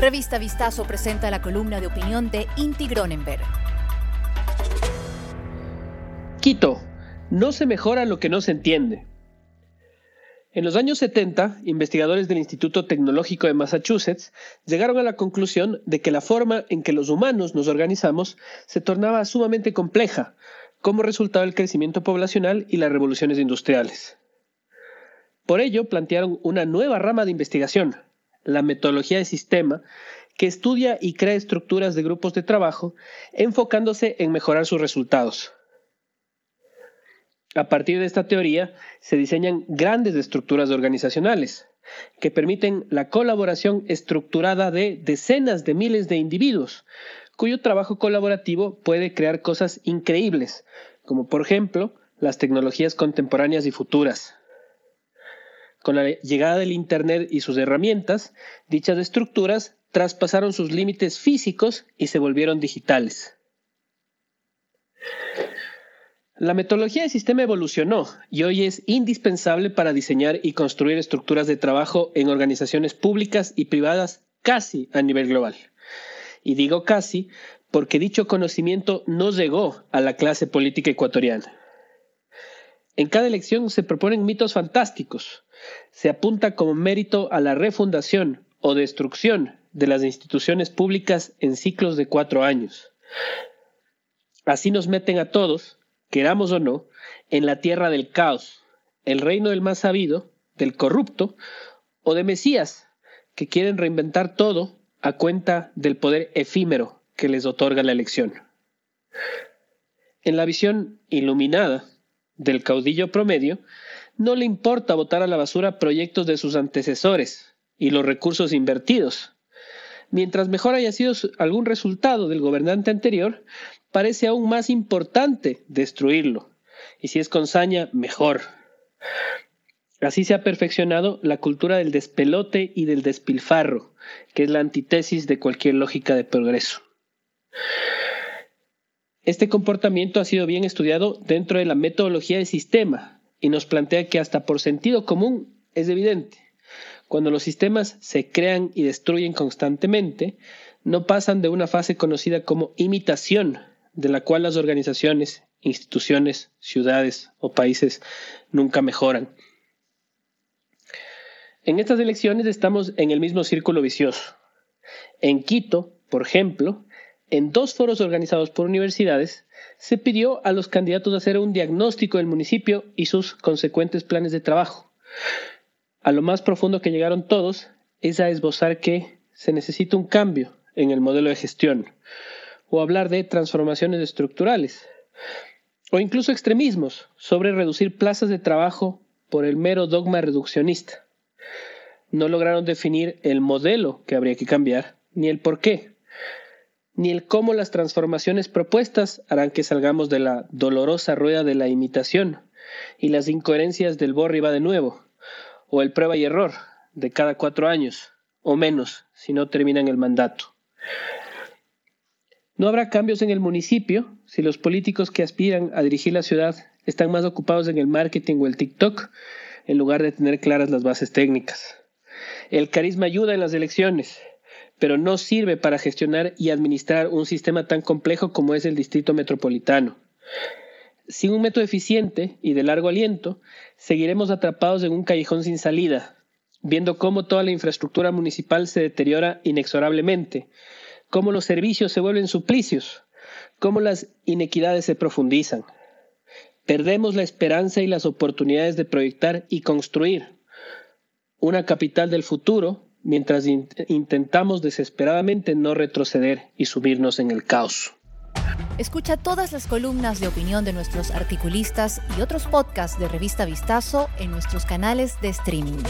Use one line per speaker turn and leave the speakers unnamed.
Revista Vistazo presenta la columna de opinión de Inti Gronenberg.
Quito, no se mejora lo que no se entiende. En los años 70, investigadores del Instituto Tecnológico de Massachusetts llegaron a la conclusión de que la forma en que los humanos nos organizamos se tornaba sumamente compleja, como resultado del crecimiento poblacional y las revoluciones industriales. Por ello, plantearon una nueva rama de investigación, la metodología de sistema, que estudia y crea estructuras de grupos de trabajo, enfocándose en mejorar sus resultados. A partir de esta teoría se diseñan grandes estructuras organizacionales que permiten la colaboración estructurada de decenas de miles de individuos, cuyo trabajo colaborativo puede crear cosas increíbles, como por ejemplo las tecnologías contemporáneas y futuras. Con la llegada del Internet y sus herramientas, dichas estructuras traspasaron sus límites físicos y se volvieron digitales. La metodología de sistema evolucionó y hoy es indispensable para diseñar y construir estructuras de trabajo en organizaciones públicas y privadas casi a nivel global. Y digo casi porque dicho conocimiento no llegó a la clase política ecuatoriana. En cada elección se proponen mitos fantásticos. Se apunta como mérito a la refundación o destrucción de las instituciones públicas en ciclos de cuatro años. Así nos meten a todos queramos o no, en la tierra del caos, el reino del más sabido, del corrupto, o de Mesías, que quieren reinventar todo a cuenta del poder efímero que les otorga la elección. En la visión iluminada del caudillo promedio, no le importa votar a la basura proyectos de sus antecesores y los recursos invertidos. Mientras mejor haya sido algún resultado del gobernante anterior, parece aún más importante destruirlo. Y si es con saña, mejor. Así se ha perfeccionado la cultura del despelote y del despilfarro, que es la antítesis de cualquier lógica de progreso. Este comportamiento ha sido bien estudiado dentro de la metodología de sistema y nos plantea que hasta por sentido común es evidente. Cuando los sistemas se crean y destruyen constantemente, no pasan de una fase conocida como imitación de la cual las organizaciones, instituciones, ciudades o países nunca mejoran. En estas elecciones estamos en el mismo círculo vicioso. En Quito, por ejemplo, en dos foros organizados por universidades, se pidió a los candidatos hacer un diagnóstico del municipio y sus consecuentes planes de trabajo. A lo más profundo que llegaron todos es a esbozar que se necesita un cambio en el modelo de gestión, o hablar de transformaciones estructurales, o incluso extremismos sobre reducir plazas de trabajo por el mero dogma reduccionista. No lograron definir el modelo que habría que cambiar, ni el por qué, ni el cómo las transformaciones propuestas harán que salgamos de la dolorosa rueda de la imitación y las incoherencias del borri va de nuevo, o el prueba y error de cada cuatro años, o menos, si no terminan el mandato. No habrá cambios en el municipio si los políticos que aspiran a dirigir la ciudad están más ocupados en el marketing o el TikTok en lugar de tener claras las bases técnicas. El carisma ayuda en las elecciones, pero no sirve para gestionar y administrar un sistema tan complejo como es el distrito metropolitano. Sin un método eficiente y de largo aliento, seguiremos atrapados en un callejón sin salida, viendo cómo toda la infraestructura municipal se deteriora inexorablemente cómo los servicios se vuelven suplicios, cómo las inequidades se profundizan. Perdemos la esperanza y las oportunidades de proyectar y construir una capital del futuro mientras intentamos desesperadamente no retroceder y subirnos en el caos.
Escucha todas las columnas de opinión de nuestros articulistas y otros podcasts de Revista Vistazo en nuestros canales de streaming.